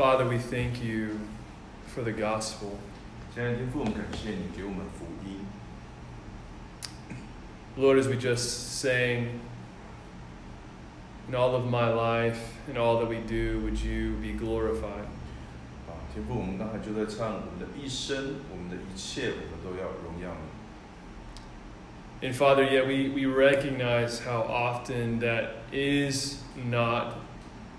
Father, we thank you for the gospel. 亲爱的天父，我们感谢你给我们福音。 Lord, as we just sang, in all of my life, in all that we do, would you be glorified? 啊，天父，我们刚才就在唱，我们的一生，我们的一切，我们都要荣耀你。 And Father, yet we, we recognize how often that is not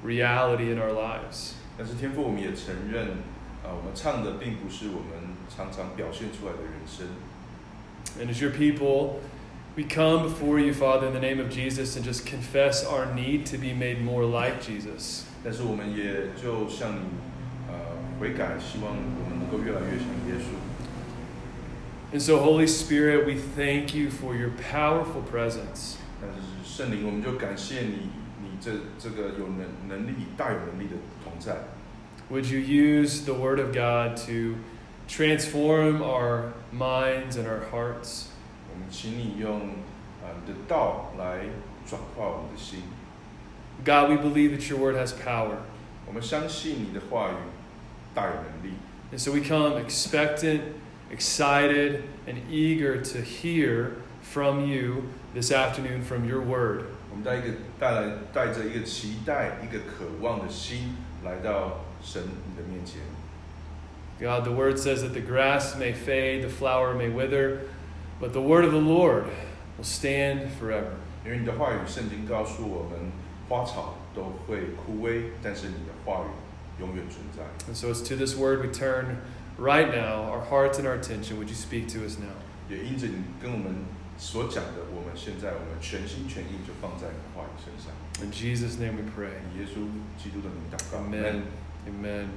reality in our lives. 但是天父，我们也承认，啊，我们唱的并不是我们常常表现出来的人生。 And as your people, we come before you, Father, in the name of Jesus and just confess our need to be made more like Jesus. 但是我们也就向你，呃，悔改，希望我们能够越来越像耶稣。 And so, Holy Spirit, we thank you for your powerful presence. 但是圣灵，我们就感谢你，你这这个有能能力、大有能力的同在。 Would you use the Word of God to transform our minds and our hearts? 我们请你用啊你的道来转化我们的心。 God, we believe that your Word has power. 我们相信你的话语大有能力， And so we come expectant, excited, and eager to hear from you this afternoon from your Word. 我们带一个带来带着一个期待、一个渴望的心来到神你的面前。 God, the Word says that the grass may fade, the flower may wither, but the Word of the Lord will stand forever. 因为你的话语，圣经告诉我们，花草都会枯萎，但是你的话语永远存在。 And so it's to this Word we turn right now, our hearts and our attention. Would you speak to us now? 也因着你跟我们所讲的，我们现在我们全心全意就放在你的话语身上。 In Jesus' name we pray. 以耶稣基督的名祷告。 Amen. Amen.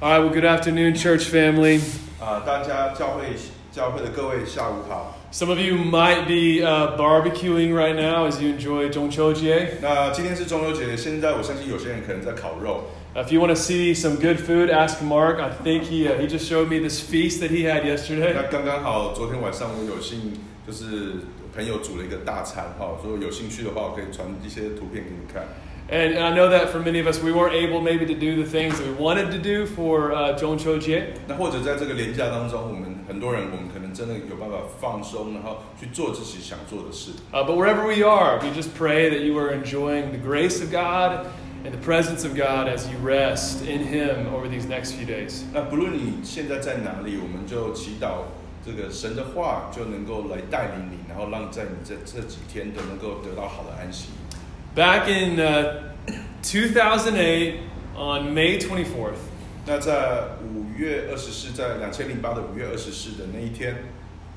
All right, well, good afternoon, church family. 啊、大家教会 教会的各位下午好。 Some of you might be uh, barbecuing right now as you enjoy Zhongqiujie. 那今天是中秋节，现在我相信有些人可能在烤肉。 Uh, if you want to see some good food, ask Mark. I think he, uh, he just showed me this feast that he had 那 yesterday. 刚刚好，昨天晚上我有幸就是朋友煮了一个大餐哈，所以有兴趣的话，我可以传一些图片给你看。 And, and I know that for many of us, we weren't able maybe to do the things that we wanted to do for uh, Zhongqiujie. 那或者在这个年假当中，我们 很多人我们可能真的有办法放松，然后去做自己想做的事。 Uh, but wherever we are, we just pray that you are enjoying the grace of God and the presence of God as you rest in Him over these next few days. 那不论你现在在哪里，我们就祈祷这个神的话就能够来带领你，然后让在你这这几天都能够得到好的安息。 Back in uh, 2008, on May 24th, 那在五 月二十四，在两千零八的五月二十四的那一天，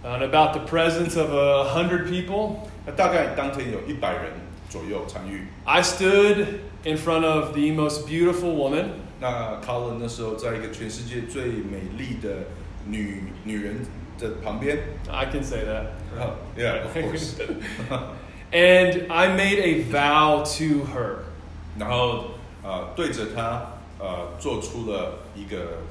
on about the presence of a hundred people, 那大概当天有一百人左右参与。 I stood in front of the most beautiful woman. 那 Colin 那时候在一个全世界最美丽的女女人的旁边。 I can say that. Yeah, of course. And I made a vow to her. 然后呃对着她 呃做出了一个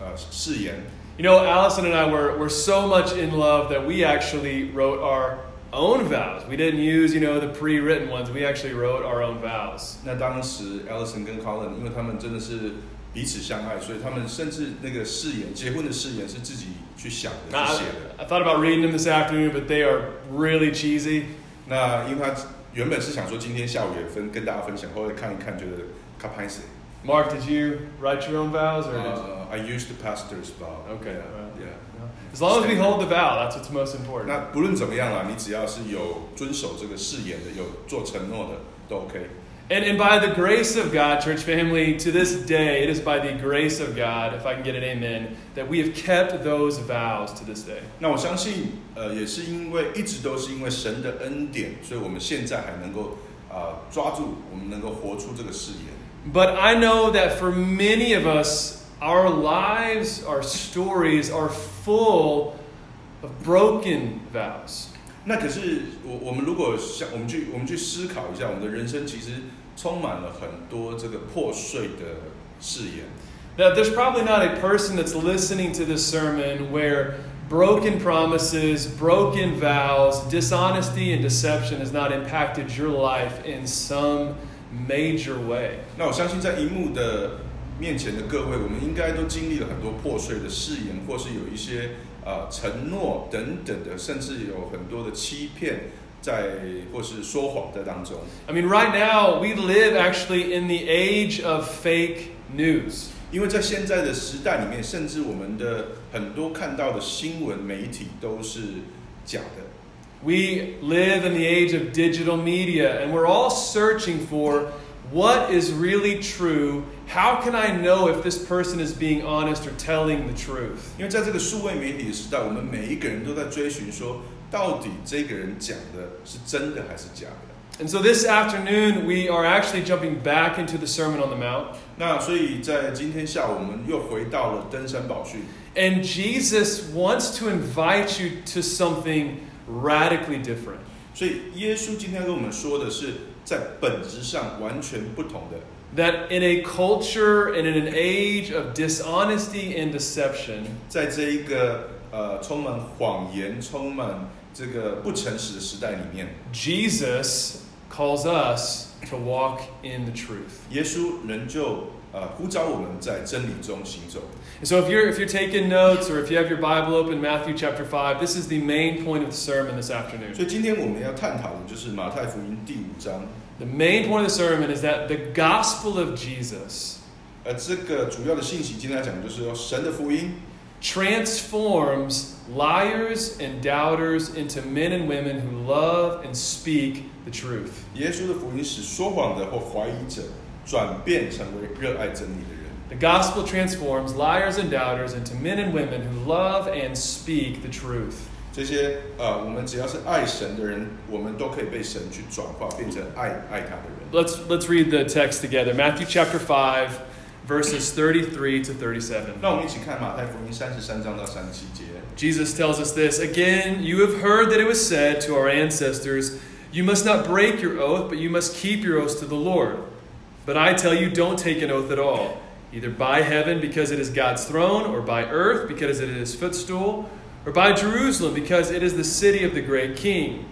呃誓言。 You know, Allison and I were, were so much in love that we actually wrote our own vows. We didn't use, you know, the pre written ones. We actually wrote our own vows. 那当时 Alison 跟 Colin，因为他们真的是彼此相爱，所以他们甚至那个誓言，结婚的誓言是自己去想的、 Now, 去写 I, 的。 I thought about reading them this afternoon, but they are really cheesy. 那因为他原本是想说今天下午也分跟大家分享，后来看一看觉得卡拍死。 Mark, did you write your own vows? Or did Uh, I used the pastor's vow. Okay. Yeah, yeah. As long as we hold the vow, that's what's most important. 那不论怎么样啦，你只要是有遵守这个誓言的，有做承诺的，都 OK。 And, and by the grace of God, church family, to this day, it is by the grace of God, if I can get an amen, that we have kept those vows to this day. 那我相信，呃，也是因为一直都是因为神的恩典，所以我们现在还能够啊、抓住，我们能够活出这个誓言。 But I know that for many of us, our lives, our stories are full of broken vows. 那可是我我们如果想我们去我们去思考一下，我们的人生其实充满了很多这个破碎的誓言。 Now, there's probably not a person that's listening to this sermon where broken promises, broken vows, dishonesty, and deception has not impacted your life in some Major way. 那我相信在荧幕的面前的各位，我们应该都经历了很多破碎的誓言，或是有一些呃承诺等等的，甚至有很多的欺骗在或是说谎在当中。I mean, right now, we live actually in the age of fake news. 因为在现在的时代里面，甚至我们的很多看到的新闻媒体都是假的。We live in the age of digital media, and we're all searching for what is really true. How can I know if this person is being honest or telling the truth? 因为在这个数位媒体的时代，我们每一个人都在追寻说，到底这个人讲的是真的还是假的。 And so this afternoon, we are actually jumping back into the Sermon on the Mount. 那所以在今天下午，我们又回到了登山宝训。 And Jesus wants to invite you to something radically different. 所以耶稣今天跟我们说的是，在本质上完全不同的。 That in a culture and in an age of dishonesty and deception, 在这一个呃充满谎言、充满这个不诚实的时代里面， Jesus calls us to walk in the truth. 耶稣仍旧 呃呼召我们在真理中行走。 And so if you're if you're taking notes or if you have your Bible open, Matthew chapter five, this is the main point of the sermon this afternoon. 所以今天我们要探讨的就是马太福音第五章， The main point of the sermon is that the gospel of Jesus 而这个主要的信息今天要讲的就是说神的福音 transforms liars and doubters into men and women who love and speak the truth. 耶稣的福音使说谎的或怀疑者 转变成为热爱真理的人。 The gospel transforms liars and doubters into men and women who love and speak the truth. 这些呃，我们只要是爱神的人，我们都可以被神去转化，变成爱爱他的人。 Let's let's read the text together. Matthew chapter 5 verses 33 to 37. 那我们一起看马太福音三十三章到三十七节。 Jesus tells us this Again, you have heard that it was said to our ancestors, You must not break your oath, but you must keep your oaths to the Lord. But I tell you, don't take an oath at all, either by heaven, because it is God's throne, or by earth, because it is his footstool, or by Jerusalem, because it is the city of the great king.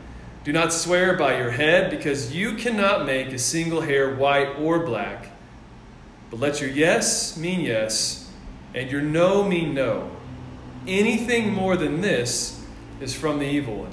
Do not swear by your head, because you cannot make a single hair white or black. But let your yes mean yes, and your no mean no. Anything more than this is from the evil one.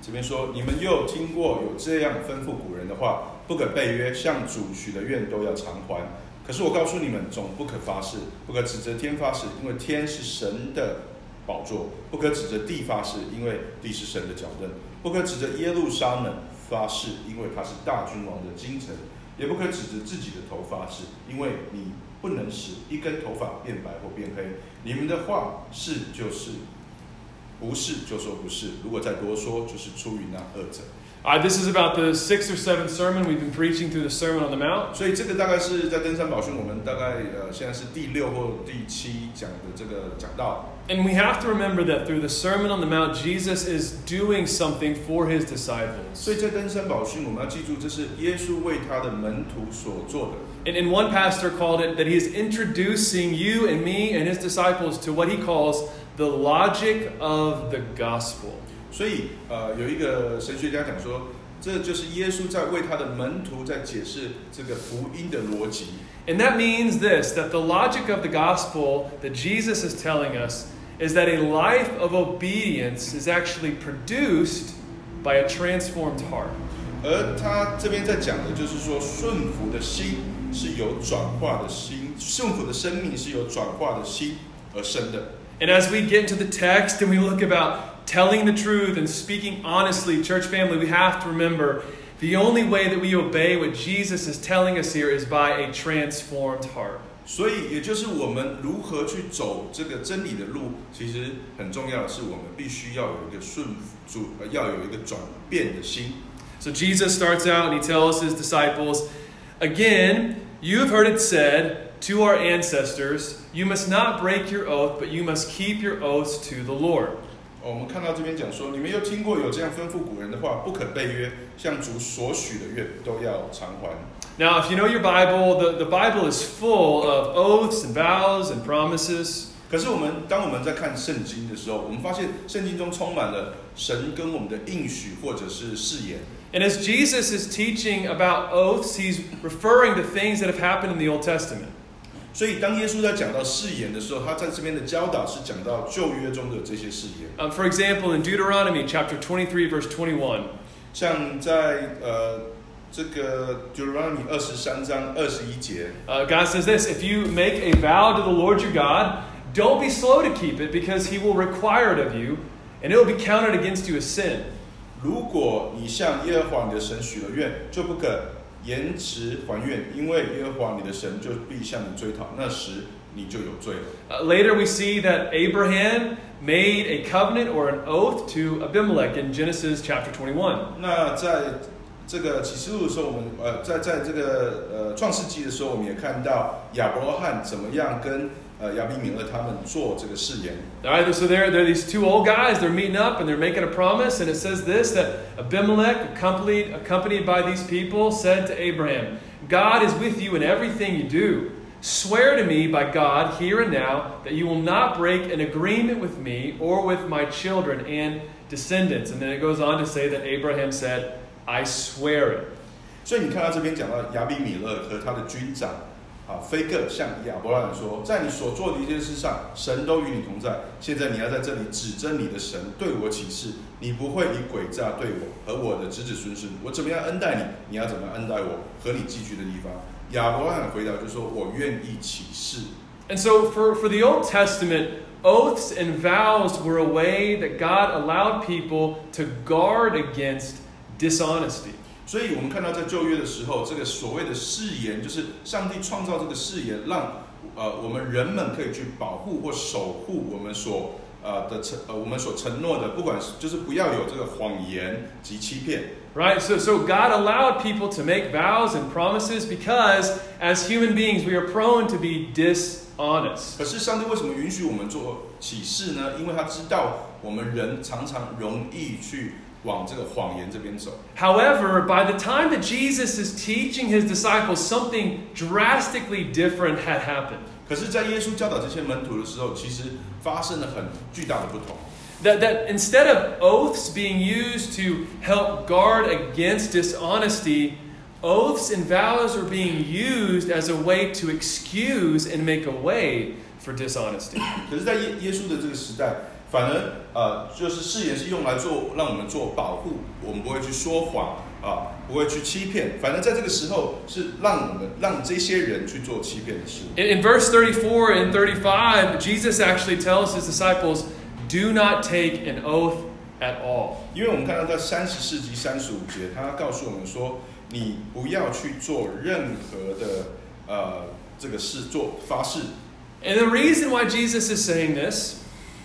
这边说，你们又听过有这样吩咐古人的话， 不可背约，向主许的愿都要偿还。可是我告诉你们，总不可发誓，不可指着天发誓，因为天是神的宝座；不可指着地发誓，因为地是神的脚凳；不可指着耶路撒冷发誓，因为它是大君王的京城；也不可指着自己的头发誓，因为你不能使一根头发变白或变黑。你们的话是就是，不是就说不是。如果再多说，就是出于那恶者。Uh, this is about the sixth or seventh sermon we've been preaching through the Sermon on the Mount. 所以这个大概是在登山宝训，我们大概呃现在是第六或第七讲的这个讲到。 And we have to remember that through the Sermon on the Mount, Jesus is doing something for his disciples. 所以在登山宝训，我们要记住，这是耶稣为他的门徒所做的。 And, and one pastor called it that he is introducing you and me and his disciples to what he calls the logic of the gospel. 所以呃，有一个神学家讲说，这就是耶稣在为他的门徒在解释这个福音的逻辑。 And that means this that the logic of the gospel that Jesus is telling us is that a life of obedience is actually produced by a transformed heart. 而他这边在讲的就是说，顺服的心是由转化的心，顺服的生命是由转化的心而生的。 And as we get into the text and we look about telling the truth and speaking honestly, church family, we have to remember the only way that we obey what Jesus is telling us here is by a transformed heart. 所以，也就是我们如何去走这个真理的路，其实很重要的是，我们必须要有一个顺服主，呃要有一个转变的心。 So Jesus starts out and he tells his disciples, Again, you have heard it said to our ancestors, You must not break your oath, but you must keep your oaths to the Lord. 哦我们看到这边讲说，你们又听过有这样吩咐古人的话，不可背约，向主所许的愿都要偿还。 Now, if you know your Bible, the, the Bible is full of oaths and vows and promises. 可是我们当我们在看圣经的时候，我们发现圣经中充满了神跟我们的应许或者是誓言。 And as Jesus is teaching about oaths, he's referring to things that have happened in the Old Testament. 所以当耶稣在讲到誓言的时候，他在这边的教导是讲到旧约中的这些誓言。 Um, for example, in Deuteronomy chapter 23, verse 21, 像在呃这个 Deuteronomy 二十三章二十一节， uh, God says this If you make a vow to the Lord your God, don't be slow to keep it because he will require it of you, and it will be counted against you as sin. 如果你向耶和华你的神许了愿，就不可 延迟还愿，因为耶和华你的神就必向你追讨，那时你就有罪了。Uh, later, we see that Abraham made a covenant or an oath to Abimelech in Genesis chapter 21. 那在这个启示录的时候，我们呃在在这个呃创世纪的时候，我们也看到亚伯拉罕怎么样跟 呃亚比米勒他们做这个誓言。 All right, so there, there are these two old guys, they're meeting up and they're making a promise, and it says this that Abimelech, accompanied, accompanied by these people, said to Abraham, God is with you in everything you do. Swear to me by God here and now that you will not break an agreement with me or with my children and descendants. And then it goes on to say that Abraham said, I swear it. 所以你看到这边讲到亚比米勒和他的军长 啊菲戈向亚伯拉罕说，在你所做的一件事上，神都与你同在。现在你要在这里指着你的神对我起誓，你不会以诡诈对我和我的子子孙孙。我怎么样恩待你，你要怎么样恩待我和你寄居的地方。亚伯拉罕回答就说：“我愿意起誓。” And so, for, for the Old Testament, oaths and vows were a way that God allowed people to guard against dishonesty. 所以我们看到在旧约的时候，这个所谓的誓言，就是上帝创造这个誓言，让呃我们人们可以去保护或守护我们所呃的承呃我们所承诺的，不管是就是不要有这个谎言及欺骗。Right? So, so God allowed people to make vows and promises because, as human beings, we are prone to be dishonest. 可是上帝为什么允许我们做启示呢？因为他知道我们人常常容易去。However, by the time that Jesus is teaching his disciples, something drastically different had happened. 可是，在耶稣教导这些门徒的时候，其实发生了很巨大的不同。 That, that instead of oaths being used to help guard against dishonesty, oaths and vows are being used as a way to excuse and make a way for dishonesty. 可是，在耶耶稣的这个时代， 反而呃，就是誓言是用来做让我们做保护，我们不会去说谎啊，不会去欺骗。反正在这个时候是让我们让这些人去做欺骗的事。 In, in verse 34 and 35, Jesus actually tells his disciples, do not take an oath at all. 因为我们看到在三十世纪三十五节，他告诉我们说，你不要去做任何的呃这个事做发誓。 And the reason why Jesus is saying this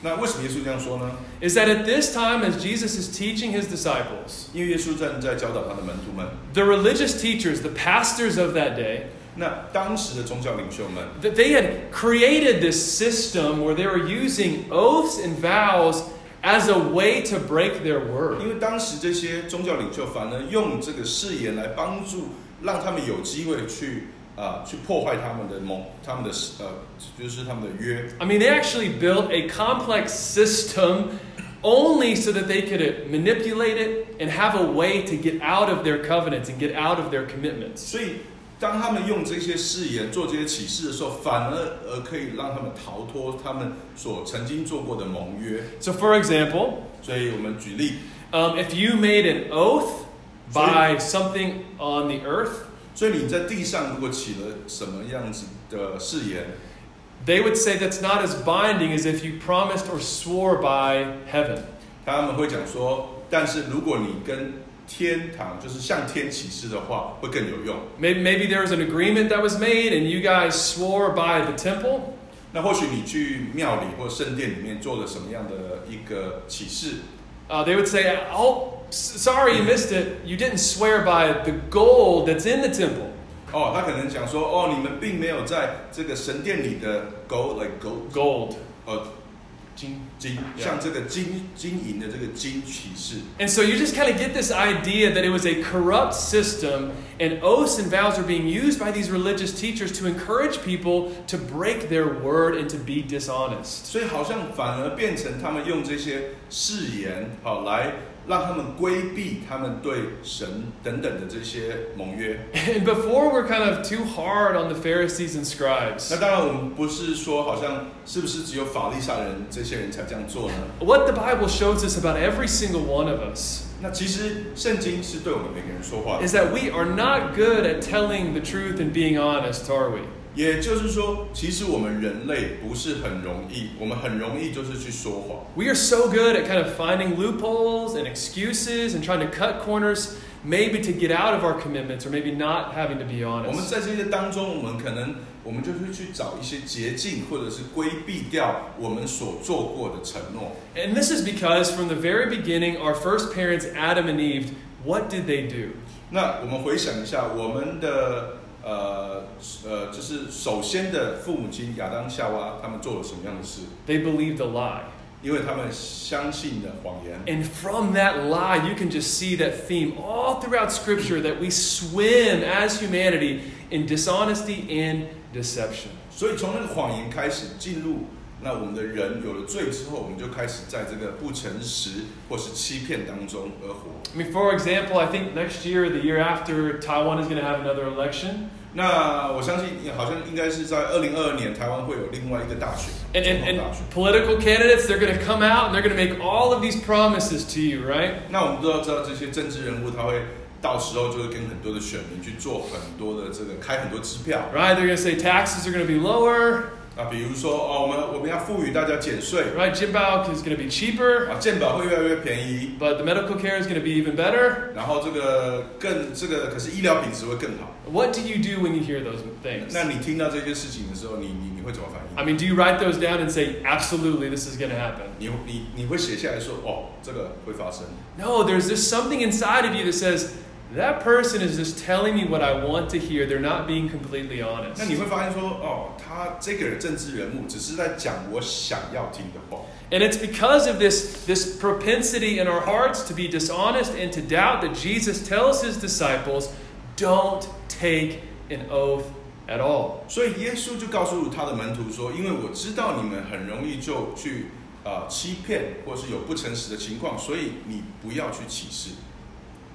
那为什么耶稣这样说呢？ is that at this time, as Jesus is teaching his disciples, 因为耶稣正在教导他的门徒们。 the religious teachers, the pastors of that day, 那当时的宗教领袖们， that they had created this system where they were using oaths and vows as a way to break their 因 word. 为当时这些宗教领袖反而用这个誓言来帮助，让他们有机会去 啊、去破坏他们的盟，他们的呃就是他们的约。 I mean, they actually built a complex system only so that they could uh, manipulate it and have a way to get out of their covenants and get out of their commitments. 所以当他们用这些誓言做这些启示的时候，反而呃可以让他们逃脱他们所曾经做过的盟约。 So, for example, 所以我们举例， um, if you made an oath by something on the earth, 所以你在地上如果起了什么样子的誓言， they would say that's not as binding as if you promised or swore by heaven. 他们会讲说，但是如果你跟天堂就是向天起誓的话，会更有用。 Maybe, maybe there was an agreement that was made and you guys swore by the temple. 那或许你去庙里或圣殿里面做了什么样的一个启示， Uh, they would say, Oh, s- sorry you missed it. You didn't swear by the gold that's in the temple. 哦，他可能讲说，哦，你们并没有在这个神殿里的 gold like gold Gold. 呃金 金，像这个金金银的这个金骑士。 And so you just kind of get this idea that it was a corrupt system, and oaths and vows are being used by these religious teachers to encourage people to break their word and to be dishonest. 所以好像反而变成他们用这些誓言，好来 让他们规避他们对神等等的这些盟约。 And before we're kind of too hard on the Pharisees and scribes, 那当然，我们不是说好像是不是只有法利赛人这些人才这样做呢？ what the Bible shows us about every single one of us 那其实圣经是对我们每个人说话的， is that we are not good at telling the truth and being honest, are we? 也就是说，其实我们人类不是很容易，我们很容易就是去说谎。We are so good at kind of finding loopholes and excuses and trying to cut corners, maybe to get out of our commitments or maybe not having to be honest. 我们在这些当中，我们可能我们就是去找一些捷径，或者是规避掉我们所做过的承诺。And this is because from the very beginning, our first parents, Adam and Eve, what did they do? 那我们回想一下，我们的呃呃，就是首先的父母亲亚当夏娃，他们做了什么样的事？ They believed a lie. 因为他们相信了谎言。 And from that lie, you can just see that theme all throughout Scripture that we swim as humanity in dishonesty and deception. 所以从那个谎言开始进入， 那我们的人有了罪之后，我们就开始在这个不诚实或是欺骗当中而活。I mean, for example, I think next year or the year after, Taiwan is going to have another election. 那我相信，好像应该是在二零二二年，台湾会有另外一个大选，And, and, and。political candidates, they're going to come out and they're going to make all of these promises to you, right? 那我们都要知道，这些政治人物他会到时候就会跟很多的选民去做很多的这个开很多支票 Right? They're going to say taxes are going to be lower, 啊，比如说哦，我们我们要赋予大家减税 right? Jimbao is going to be cheaper, 啊，健保会越来越便宜， but the medical care is going to be even better. 然后这个更这个可是医疗品质会更好。 What do you do when you hear those things? 那你听到这些事情的时候，你你你会怎么反 I 应？ mean, do you write those down and say, absolutely, this is going to happen? 你你你会写下来说哦，这个会发生。 No, there's just something inside of you that says, that person is just telling me what I want to hear. They're not being completely 那 honest. 你会发现说哦，他这个政治人物只是在讲我想要听的话。 And it's because of this, this propensity in our hearts to be dishonest and to doubt that Jesus tells his disciples, don't take an oath at all. 所以耶稣就告诉他的门徒说：“因为我知道你们很容易就去呃欺骗，或是有不诚实的情况，所以你不要去起誓。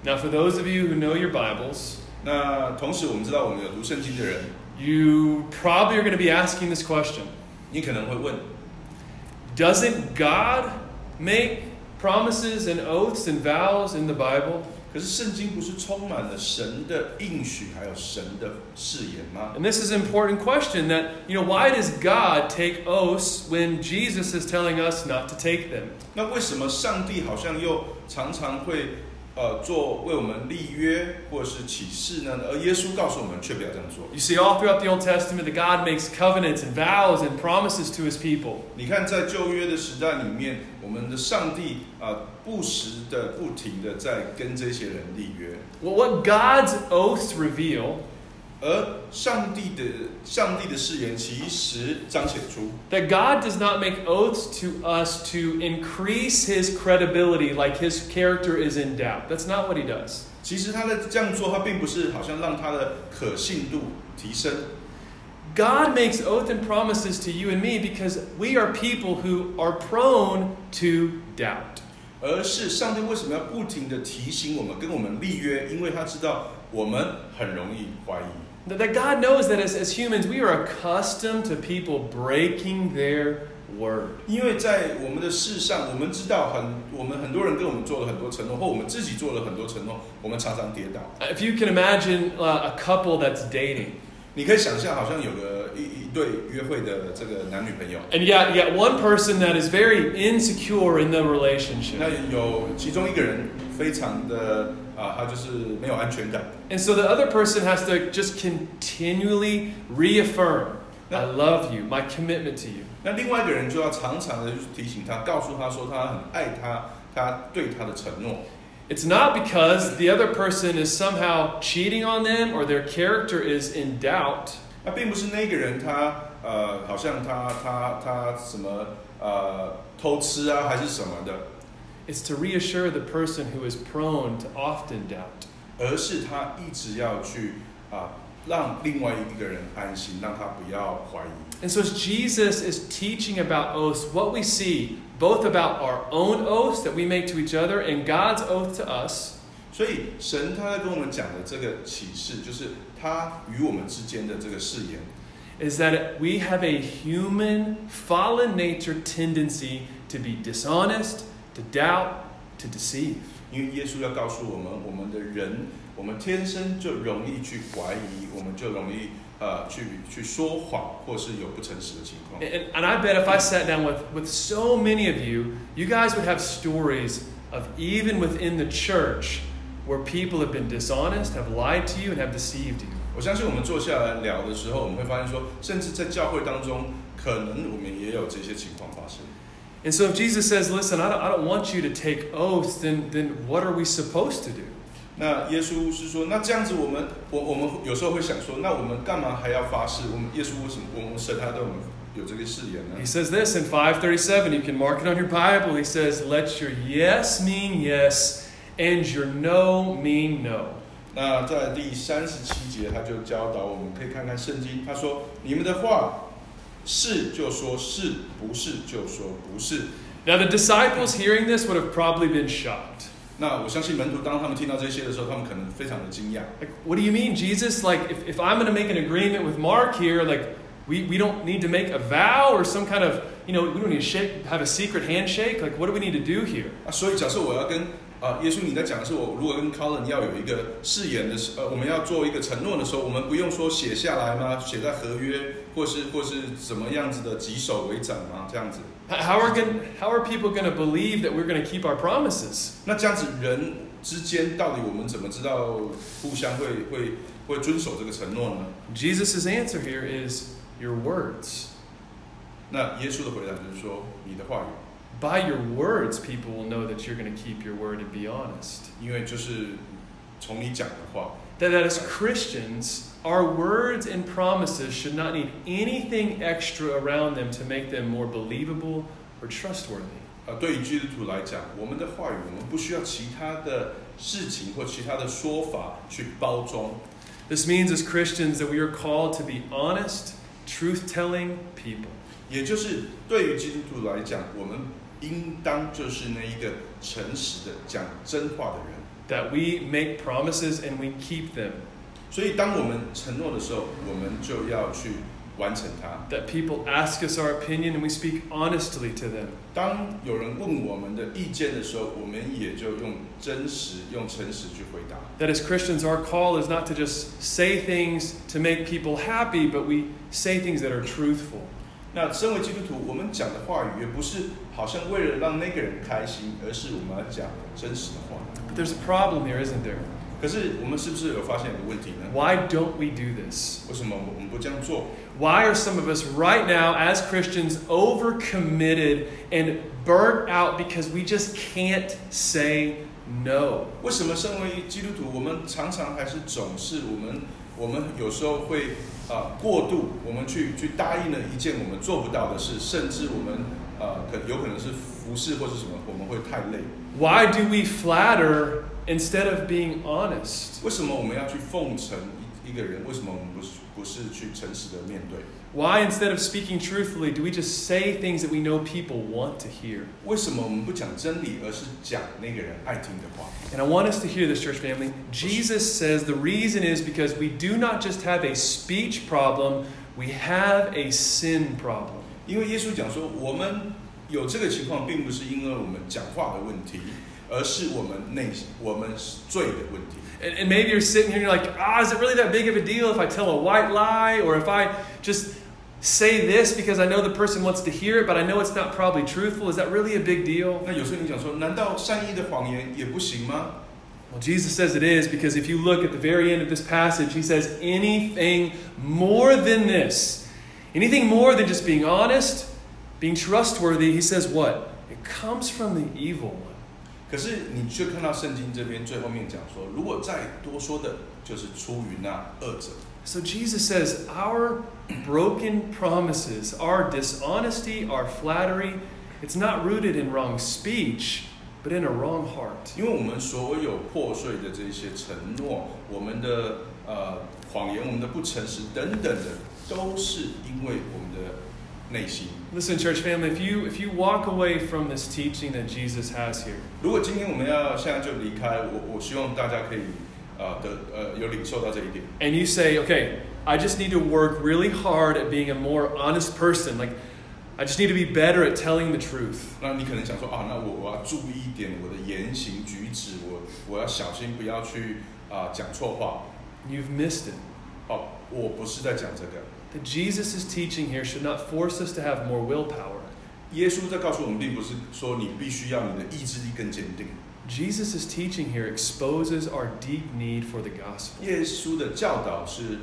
Now, for those of you who know your Bibles, 那同时，我们知道我们有读圣经的人， you probably are going to be asking this question 你可能会问： Doesn't God make promises and oaths and vows in the Bible? 可是圣经不是充满了神的应许，还有神的誓言吗？ And this is an important question that, you know, why does God take oaths when Jesus is telling us not to take them? 那为什么上帝好像又常常会 呃做为我们立约或是启示呢？而耶稣告诉我们却不要这样做。You see, all throughout the Old Testament that God makes covenants and vows and promises to his people. 你看，在旧约的时代里面，我们的上帝啊、不时的、不停的在跟这些人立约，Well, what God's oaths reveal 而上帝的上帝的誓言其实彰显出， that God does not make oaths to us to increase his credibility like his character is in doubt. That's not what he does. 其实他的这样做，他并不是好像让他的可信度提升， God makes oath and promises to you and me because we are people who are prone to doubt. 而是上帝为什么要不停的提醒我们，跟我们立约？因为他知道我们很容易怀疑。 That that God knows that as, as humans, we are accustomed to people breaking their word. 因为在我们的世上，我们知道很，我们很多人跟我们做了很多承诺，或我们自己做了很多承诺，我们常常跌倒。 If you can imagine uh, a couple that's dating, 你可以想象，好像有个一一对约会的这个男女朋友， and you got, you got one person that is very insecure in the 那 relationship. 有其中一个人 非常的啊，他就是没有安全感， And so the other person has to just continually reaffirm, I love you, my commitment to you. 那另外一个人就要常常的去提醒他，告诉他说他很爱他，他对他的承诺。 It's not because the other person is somehow cheating on them or their character is in doubt. 那并不是那个人他 呃，好像他他他什么呃偷吃啊，还是什么的， It's to reassure the person who is prone to often doubt. 而是他一直要去啊、让另外一个人安心，让他不要怀疑。 And so, as Jesus is teaching about oaths, what we see both about our own oaths that we make to each other and God's oath to us, 所以神他在跟我们讲的这个启示，就是他与我们之间的这个誓言， is that we have a human, fallen nature tendency to be dishonest, to doubt, to deceive. 因为耶稣要告诉我们，我们的人，我们天生就容易去怀疑，我们就容易呃去去说谎，或是有不诚实的情况。 And, and I bet if I sat down with, with so many of you, you guys would have stories of even within the church where people have been dishonest, have lied to you, and have deceived you. 我相信我们坐下来聊的时候，我们会发现说，甚至在教会当中，可能我们也有这些情况发生。 And so if Jesus says, listen, I don't, I don't want you to take oaths, then, then what are we supposed to do? 那耶稣是说，那这样子我们，我我们有时候会想说，那我们干嘛还要发誓？我们耶稣为什么我们神还对我们有这个誓言呢 He？says this in 537. You can mark it on your Bible. He says, let your yes mean yes and your no mean no. 那在第三十七节，他就教导我们，可以看看圣经。他说：“你们的话 是就说是，不是就说不是。 Now, the disciples hearing this would have probably been shocked. ”那我相信门徒当他们听到这些的时候，他们可能非常的惊讶。 Like, what do you mean, Jesus? Like, if, if I'm going to make an agreement with Mark here, like, we, we don't need to make a vow or some kind of, you know, we don't need to shake, have a secret handshake. Like, what do we need to do here? 啊，所以假设我要跟啊、耶稣你在讲的是我如果跟 Colin 要有一个誓言的时，呃，我们要做一个承诺的时候，我们不用说写下来吗？写在合约， 或是或是怎么样子的棘手为斩吗？这样子 How are, going how are people going to believe that we're going to keep our promises? 那这样子人之间到底我们怎么知道互相会会会遵守这个承诺呢？？Jesus's answer here is your words. 那耶稣的回答就是说，你的话语。By your words, people will know that you're going to keep your word and be honest. 因为就是从你讲的话，That, that as Christians, our words and promises should not need anything extra around them to make them more believable or trustworthy. 呃，对于基督徒来讲，我们的话语，我们不需要其他的事情或其他的说法去包装。 This means, as Christians, that we are called to be honest, truth telling people. 也就是对于基督徒来讲，我们应当就是那一个诚实的讲真话的人。 That we make promises and we keep them. 所以，当我们承诺的时候，我们就要去完成它。 That people ask us our opinion and we speak honestly to them. 当有人问我们的意见的时候，我们也就用真实、用诚实去回答。 That as Christians, our call is not to just say things to make people happy, but we say things that are truthful. 那身为基督徒，我们讲的话语也不是好像为了让那个人开心，而是我们要讲真实的话。 But there's a problem here, isn't there? 可是我们是不是有发现一个问题呢？ Why don't we do this? 为什么我们不这样做？ Why are some of us right now, as Christians, overcommitted and burnt out because we just can't say no? 为什么身为基督徒，我们常常还是总是我们我们有时候会啊、过度，我们去去答应了一件我们做不到的事，甚至我们呃可有可能是服侍或是什么，我们会太累。 Why do we flatter instead of being honest? 为什么我们要去奉承一一个人？为什么我们不是不是去诚实的面对？ Why, instead of speaking truthfully, do we just say things that we know people want to hear? 为什么我们不讲真理，而是讲那个人爱听的话？ And I want us to hear this, church family. Jesus says the reason is because we do not just have a speech problem, we have a sin problem. 因为耶稣讲说，我们 有这个情况，并不是因为我们讲话的问题，而是我们内心我们罪的问题。 And, and maybe you're sitting here and you're like, ah, is it really that big of a deal if I tell a white lie or if I just say this because I know the person wants to hear it, but I know it's not probably truthful? Is that really a big deal? 那有时候你讲说，难道善意的谎言也不行吗？ Well, Jesus says it is because if you look at the very end of this passage, he says anything more than this, anything more than just being honest, being trustworthy, he says what? It comes from the evil one. 可是你却看到圣经这边最后面讲说，如果再多说的，就是出于那恶者。 So Jesus says our broken promises, our dishonesty, our flattery, it's not rooted in wrong speech, but in a wrong heart. 因为我们所有破碎的这些承诺，我们的呃谎言，我们的不诚实等等的，都是因为我们的内心。 Listen, church family, if you if you walk away from this teaching that Jesus has here, 如果今天我们要现在就离开，我我希望大家可以呃的呃有领受到这一点。 and you say, okay, I just need to work really hard at being a more honest person, like I just need to be better at telling the truth. 那你可能想说啊，那我我要注意一点我的言行举止，我我要小心不要去啊、讲错话。 You've missed it. 哦，我不是在讲这个。 That Jesus' teaching here should not force us to have more willpower. 耶稣在告诉我们，并不是说你必须要你的意志力更坚定。 Jesus' teaching here exposes our deep need for the gospel. 耶稣的教导是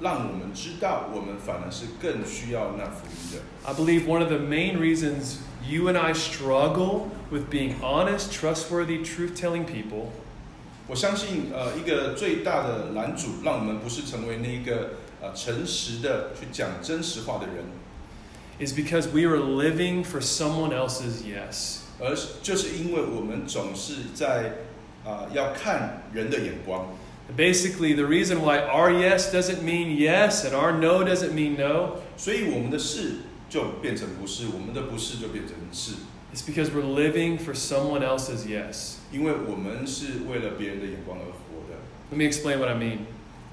让我们知道，我们反而是更需要那福音的。 I believe one of the main reasons you and I struggle with being honest, trustworthy, truth telling people 我相信，呃，一个最大的拦阻，让我们不是成为那个 呃诚实的去讲真实话的人， is because we are living for someone else's yes. 而是就是因为我们总是在啊、要看人的眼光。 Basically, the reason why our yes doesn't mean yes and our no doesn't mean no 所以我们的是就变成不是，我们的不是就变成是， is because we're living for someone else's yes. 因为我们是为了别人的眼光而活的。 Let me explain what I mean.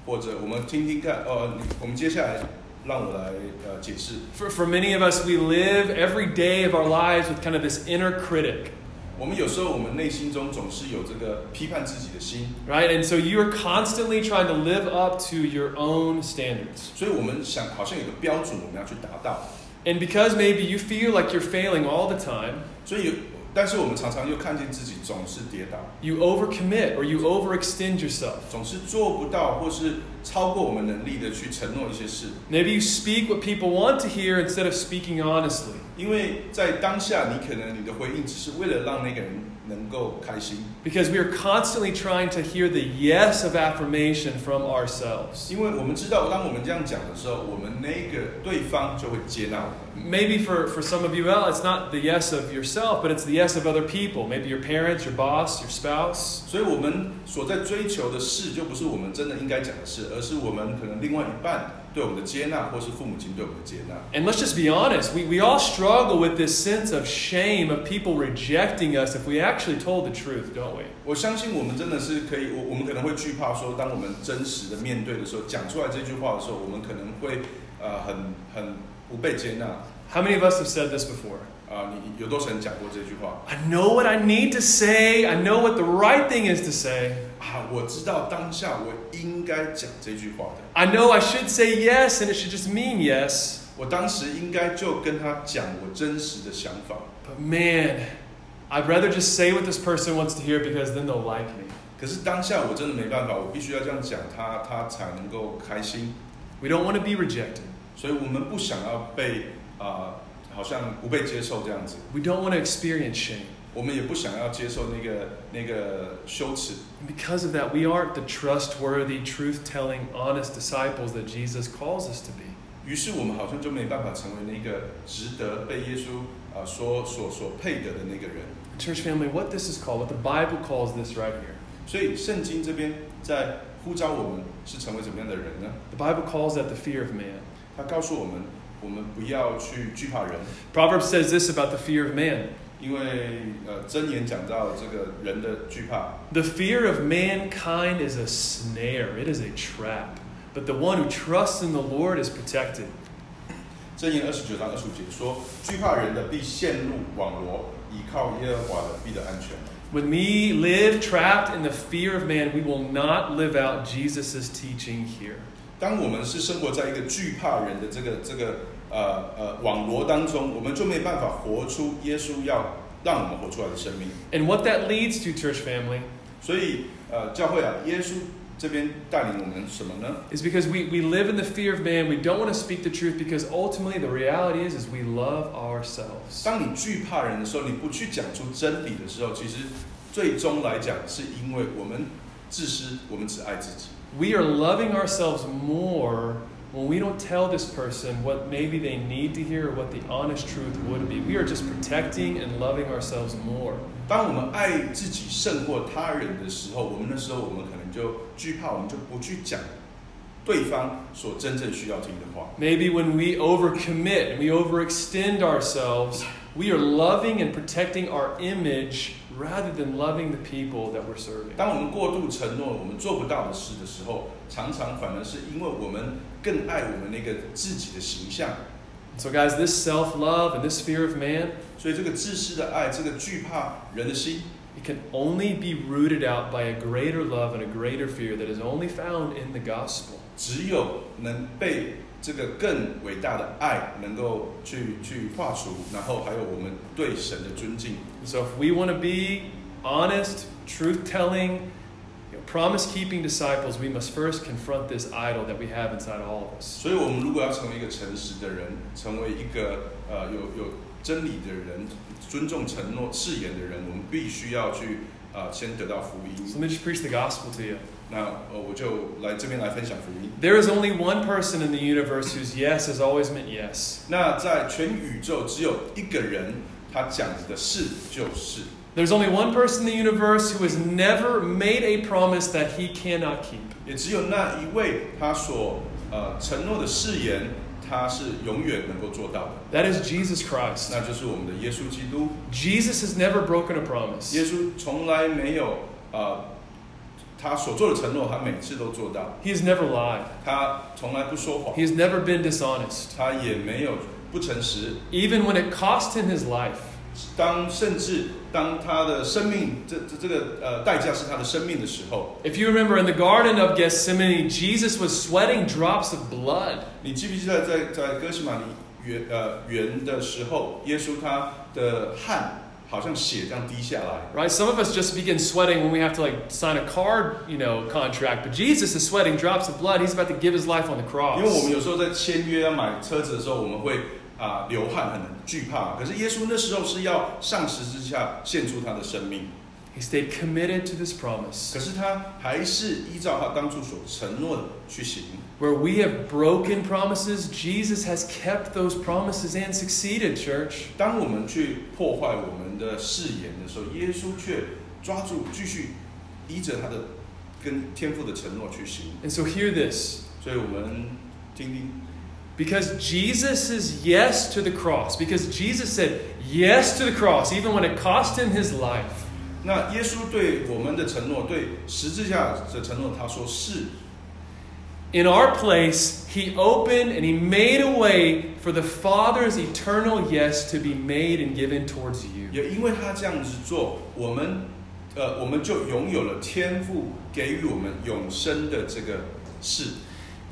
或者我们听听看，呃，你我们接下来让我来呃解释。 For, for many of us, we live every day of our lives with kind of this inner critic, 我们有时候我们内心中总是有这个批判自己的心， right? And so you are constantly trying to live up to your own standards. 所以我们想好像有个标准我们要去达到， And because maybe you feel like you're failing all the time, 所以有， 但是我们常常又看见自己总是跌倒，you overcommit or you overextend yourself. 总是做不到或是超过我们能力的去承诺一些事， Maybe you speak what people want to hear instead of speaking honestly. 因为在当下你可能你的回应只是为了让那个人能够开心， Because we are constantly trying to hear the yes of affirmation from ourselves. 因为我们知道当我们这样讲的时候，我们那个对方就会接纳我们。 Maybe for, for some of you, well, it's not the yes of yourself, but it's the yes of other people. Maybe your parents, your boss, your spouse. 所以，我们所在追求的事，就不是我们真的应该讲的事， 而是我们可能另外一半对我们的接纳，或是父母亲对我们的接纳。And let's just be honest, we, we all struggle with this sense of shame of people rejecting us if we actually told the truth, don't we? 我相信我们真的是可以，我我们可能会惧怕说，当我们真实的面对的时候，讲出来这句话的时候，我们可能会呃很很不被接纳。How many of us have said this before? 啊、你有多少人讲过这句话 I know what I need to say, I know what the right thing is to say. 啊？我知道当下我应该讲这句话的， I know I should say yes, and it should just mean yes. 我当时应该就跟他讲我真实的想法。 But man, I'd rather just say what this person wants to hear because then they'll like me. 可是当下我真的没办法，我必须要这样讲他，他才能够开心。 We don't want to be rejected. 所以我们不想要被啊、 好像不被接受这样子， We don't want to experience shame. 我们也不想要接受那个那个羞耻。 And because of that, we aren't the trustworthy, truth telling, honest disciples that Jesus calls us to be. 于是我们好像就没办法成为那个值得被耶稣啊、所所所配得的那个人。 Church family, what this is called, what the Bible calls this right here. 所以圣经这边在呼召我们是成为怎么样的人呢？ The Bible calls that the fear of man. 他告诉我们， 我们不要去惧怕人， Proverbs says this about the fear of man 因为呃箴言讲到这个人的惧怕， The fear of mankind is a snare, it is a trap. But the one who trusts in the Lord is protected. 箴言二十九章二十五节说，惧怕人的必陷入网罗，倚靠耶和华的必得安全。 When we live trapped in the fear of man, we will not live out Jesus' teaching here. 当我们是生活在一个惧怕人的这个这个 呃呃网罗当中，我们就没办法活出耶稣要让我们活出来的生命。 And what that leads to, church family, 所以呃，教会啊，耶稣这边带领我们什么呢？ is because we, we live in the fear of man. We don't want to speak the truth because ultimately the reality is, is we love ourselves. 当你惧怕人的时候，你不去讲出真理的时候，其实最终来讲，是因为我们自私，我们只爱自己。 we are loving ourselves more when we don't tell this person what maybe they need to hear or what the honest truth would be. We are just protecting and loving ourselves more. 当我们爱自己胜过他人的时候，我们那时候我们可能就惧怕，我们就不去讲对方所真正需要听的话。 Maybe when we overcommit and we overextend ourselves, we are loving and protecting our image rather than loving the people that we're serving. 当我们过度承诺我们做不到的事的时候，常常反而是因为我们 更爱我们那个自己的形象， So, guys, this self love and this fear of man, 所以这个自私的爱，这个惧怕人的心， it can only be rooted out by a greater love and a greater fear that is only found in the gospel. 只有能被这个更伟大的爱能够去去化除，然后还有我们对神的尊敬。 So, if we want to be honest, truth telling, you know, promise keeping disciples, we must first confront this idol that we have inside all of us. 所以，我们如果要成为一个诚实的人，成为一个呃有有真理的人，尊重承诺誓言的人，我们必须要去啊、呃先得到福 So, 音。 let me just preach the gospel to you. 那呃我就来这边来分享福音。 There is only one person in the universe whose yes has always meant yes. 那在全宇宙只有一个人，他讲的是就是。 There's only one person in the universe who has never made a promise that he cannot keep. 也只有那一位他所呃承诺的誓言，他是永远能够做到的， That is Jesus Christ. 那就是我们的耶稣基督。 Jesus has never broken a promise. 耶稣从来没有呃他所做的承诺，他每次都做到， He has never lied. 他从来不说谎 He，has never been dishonest. 他也没有不诚实。 Even when it cost him his life. 当甚至当他的生命这这这个呃代价是他的生命的时候，If you remember in the Garden of Gethsemane, Jesus was sweating drops of blood. 你记不记得在在客西马尼园呃园的时候，耶稣他的汗好像血这样滴下来。Right, some of us just begin sweating when we have to like sign a card, you know, contract. But Jesus is sweating drops of blood. He's about to give his life on the cross. 因为我们有时候在签约要买车子的时候，我们会。啊、流汗，很惧怕。可是耶稣那时候是要上十字架献出他的生命，He stayed committed to this promise. 可是他还是依照他当初所承诺的去行。Where we have broken promises, Jesus has kept those promises and succeeded, church. 当我们去破坏我们的誓言的时候，耶稣却抓住继续依着他的跟天父的承诺去行。And so hear this. 所以我们听听，Because Jesus is yes to the cross, because Jesus said yes to the cross, even when it cost him his life. 那耶稣对我们的承诺，对十字架的承诺，他说是。 In our place, he opened and he made a way for the Father's eternal yes to be made and given towards you. 也因为他这样子做，我们呃，我们就拥有了天赋给予我们永生的这个事。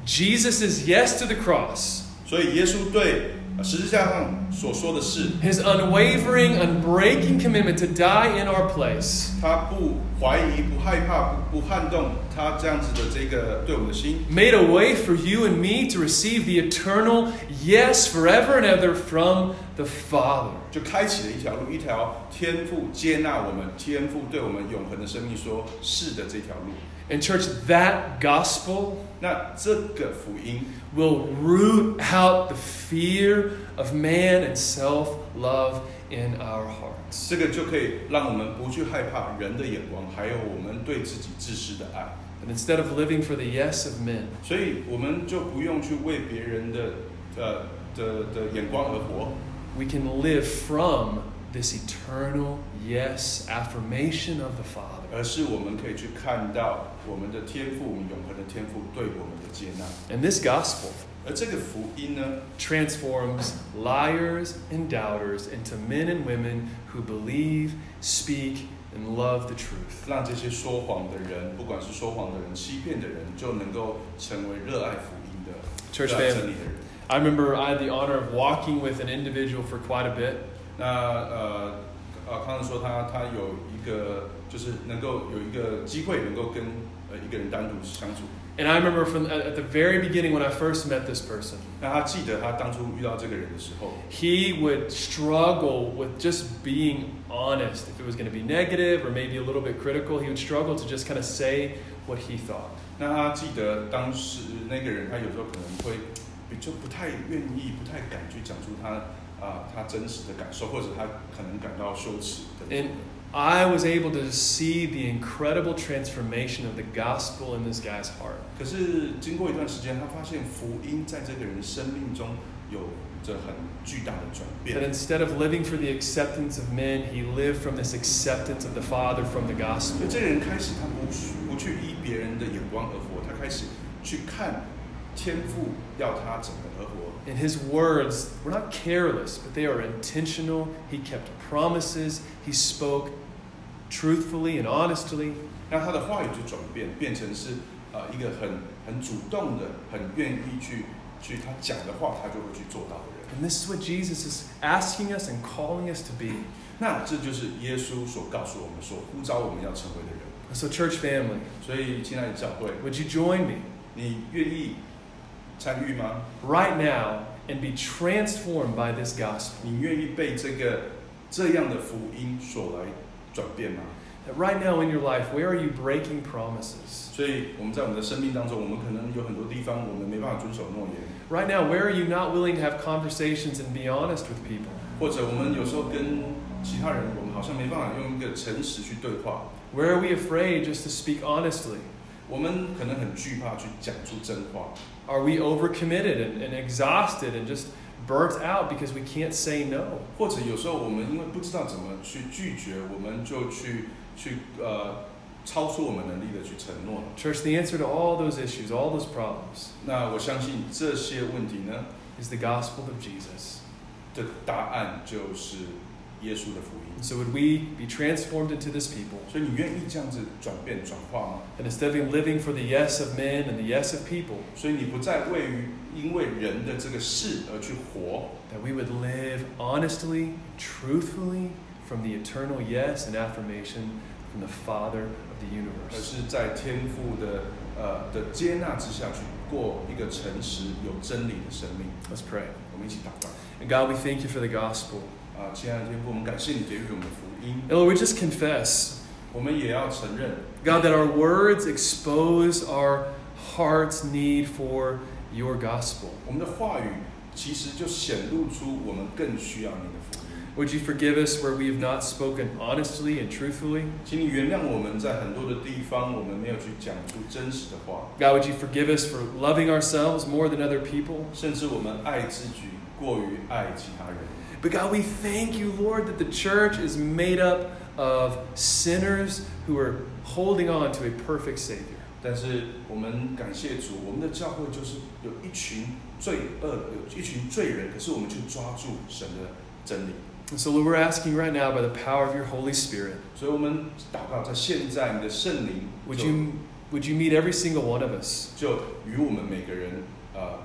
Jesus is yes to the cross. 所以耶稣对呃十字架上所说的是， His unwavering, unbreaking commitment to die in our place 他不怀疑、不害怕、不不撼动他这样子的这个对我们的心， made a way for you and me to receive the eternal yes forever and ever from the Father. 就开启了一条路，一条天赋接纳我们，天赋对我们永恒的生命说是的这条路。 And, church, that gospel 那这个福音 will root out the fear of man and self love in our hearts. 这个就可以让我们不去害怕人的眼光，还有我们对自己自私的爱。 And instead of living for the yes of men, 所以我们就不用去为别人的呃的的眼光而活， we can live from this eternal yes affirmation of the Father. 而是我们可以去看到我们的天赋，我们永恒的天赋对我们的接纳。 And this gospel 而这个福音呢， transforms liars and doubters into men and women who believe, speak, and love the truth. 让这些说谎的人，不管是说谎的人、欺骗的人，就能够成为热爱福音的、 Church 热爱 family. 真理的人。 I remember I had the honor of walking with an individual for quite a bit. 那呃呃，康仁说他他有 一个就是能够有一个机会能够跟呃一个人单独相处。 And I remember from at at the very beginning when I first met this person, 那他记得他当初遇到这个人的时候， he would struggle with just being honest. If it was going to be negative or maybe a little bit critical, he would struggle to just kind of say what he thought. 那他记得当时那个人，他有时候可能会比就不太愿意、不太敢去讲出他啊、他真实的感受，或者他可能感到羞耻等等 And I was able to see the incredible transformation of the gospel in this guy's heart. 可是经过一段时间，他发现福音在这个人生命中有着很巨大的转 That 变。 instead of living for the acceptance of men, he lived from this acceptance of the Father from the 所 gospel. 以这个人开始他不去不去依别人的眼光而活，他开始去看天赋要他怎么而活。 And his words were not careless, but they are intentional. He kept promises. He spoke truthfully and honestly. 那他的话语就转变，变成是呃一个很很主动的、很愿意去去他讲的话，他就会去做到的人。 And this is what Jesus is asking us and calling us to be. 那这就是耶稣所告诉我们、所呼召我们要成为的人。 So, church family, 所以，亲爱的教会， would you join me 你愿意 参与吗？ right now and be transformed by this gospel? 你愿意被这个这样的福音所来转变吗？ That right now in your life, where are you breaking promises? 所以我们在我们的生命当中，我们可能有很多地方我们没办法遵守诺言， Right now, where are you not willing to have conversations and be honest with people? 或者我们有时候跟其他人，我们好像没办法用一个诚实去对话。 Where are we afraid just to speak honestly? 我们可能很惧怕去讲出真话， Are we overcommitted and, and exhausted and just burnt out because we can't say no? 或者有时候我们因为不知道怎么去拒绝，我们就去去呃超出我们能力的去承诺。 Church, the answer to all those issues, all those problems, 那我相信这些问题呢 is the gospel of Jesus. 的答案就是 耶稣的福音。 And so, would we be transformed into this people? 所以你愿意这样子转变转化吗？ And instead of living for the yes of men and the yes of people, 所以你不再为于因为人的这个事而去活， that we would live honestly, truthfully from the eternal yes and affirmation from the Father of the 而 universe. 是在天父的呃的接纳之下去过一个诚实有真理的生命。 Let's pray. 我们一起祷告 And God, we thank you for the gospel. 啊，亲爱的天父，我们感谢你给予我们福音， And Lord, we just confess, 我们也要承认， God, that our words expose our heart's need for your gospel. 我们的话语其实就显露出我们更需要你的福音。 Would you forgive us where we have not spoken honestly and truthfully? 请你原谅我们在很多的地方，我们没有去讲出真实的话， God, would you forgive us for loving ourselves more than other people? 甚至我们爱自己过于爱其他人。 But God, we thank you, Lord, that the church is made up of sinners who are holding on to a perfect Savior. 但是我们感谢主，我们的教会就是有一群罪恶，有一群罪人，可是我们去抓住神的真理。 And so, Lord, we're asking right now by the power of your Holy Spirit, 所以，我们祷告，在现在你的圣灵 would 就 you, would you meet every single one of us? 就与我们每个人呃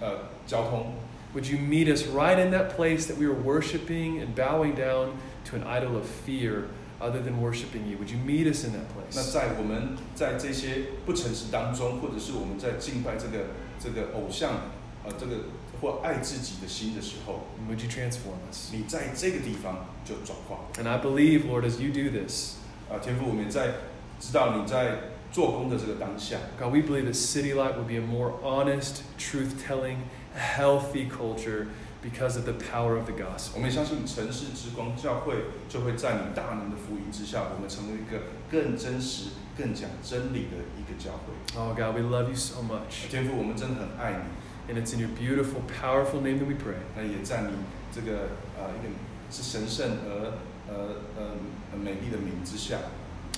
呃交通， Would you meet us right in that place that we were worshiping and bowing down to an idol of fear other than worshiping you? Would you meet us in that 那 place? 在我们在这些不诚实当中，或者是我们在敬拜这个这个偶像呃这个 或爱自己的心的时候， And would you transform us? 你在这个地方就转化。 And I believe, Lord, as you do this, 啊，天父，我们也在知道你在做工的这个当下， God, we believe that City Light will be a more honest, truth telling, healthy culture because of the power of the 我 gospel. 们也相信城市之光教会就会在你大能的福音之下，我们成为一个更真实、更讲真理的一个教会。 Oh, God, we love you so much. 天父，我们真的很爱你， And it's in your beautiful, powerful name that we pray. 那也在你这个呃一个是神圣而呃呃很美丽的名之下。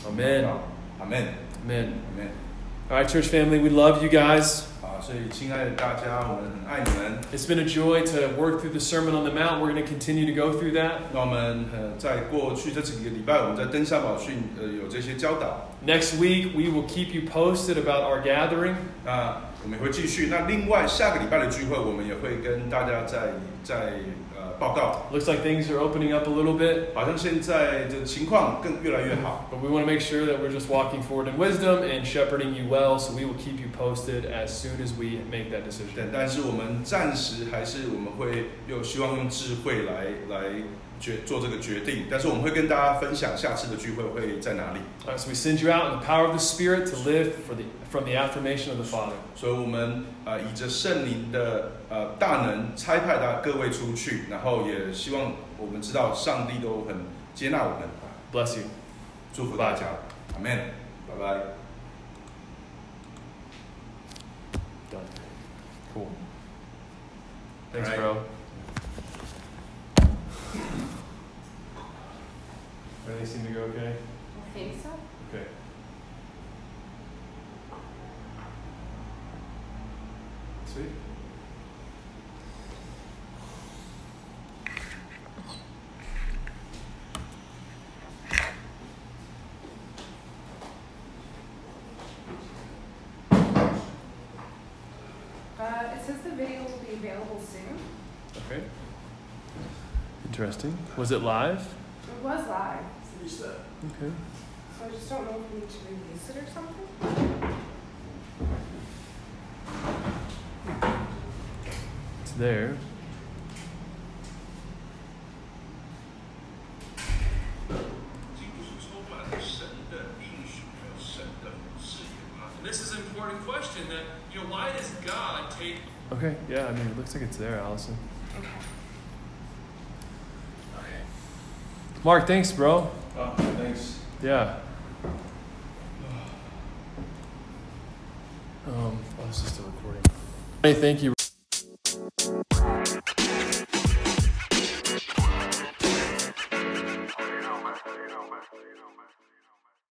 Amen. 阿门， Amen. 阿门。 All right, church family, we love you guys. 啊，所以亲爱的大家，我们很爱你们。 It's been a joy to work through the Sermon on the Mount. We're going to continue to go through that. 那我们呃在过去这几个礼拜，我们在登山宝训呃有这些教导。 Next week, we will keep you posted about our gathering. 那 我们也会继续。那另外下个礼拜的聚会，我们也会跟大家再再呃报告。 Looks like things are opening up a little bit, 好像现在的情况更越来越好。 but we want to make sure that we're just walking forward in wisdom and shepherding you well, so we will keep you posted as soon as we make that 对 decision.，但是我们暂时还是我们会有希望用智慧来来 决做这个决定，但是我们会跟大家分享下次的聚会会在哪里。Right, so we send you out in the power of the Spirit to live for the, from the affirmation of the Father. 所以，我们呃以着圣灵的呃大能差派大各位出去，然后也希望我们知道上帝都很接纳我们，Bless you. 祝福大家，阿门，拜拜。Done. Cool. Thanks, All right. bro. Everything seem to go okay? I think so. Okay. Sweet. Uh, it says the video will be available soon. Okay. Interesting. Was it live? It was live, Okay. So I just don't know if we need to release it or something. It's there. This is an important question. Okay, yeah, I mean, it looks like it's there, Allison. Okay. Okay. Mark, thanks, bro. Ah, thanks. Yeah. Um, oh, this is still recording. Hey, thank you.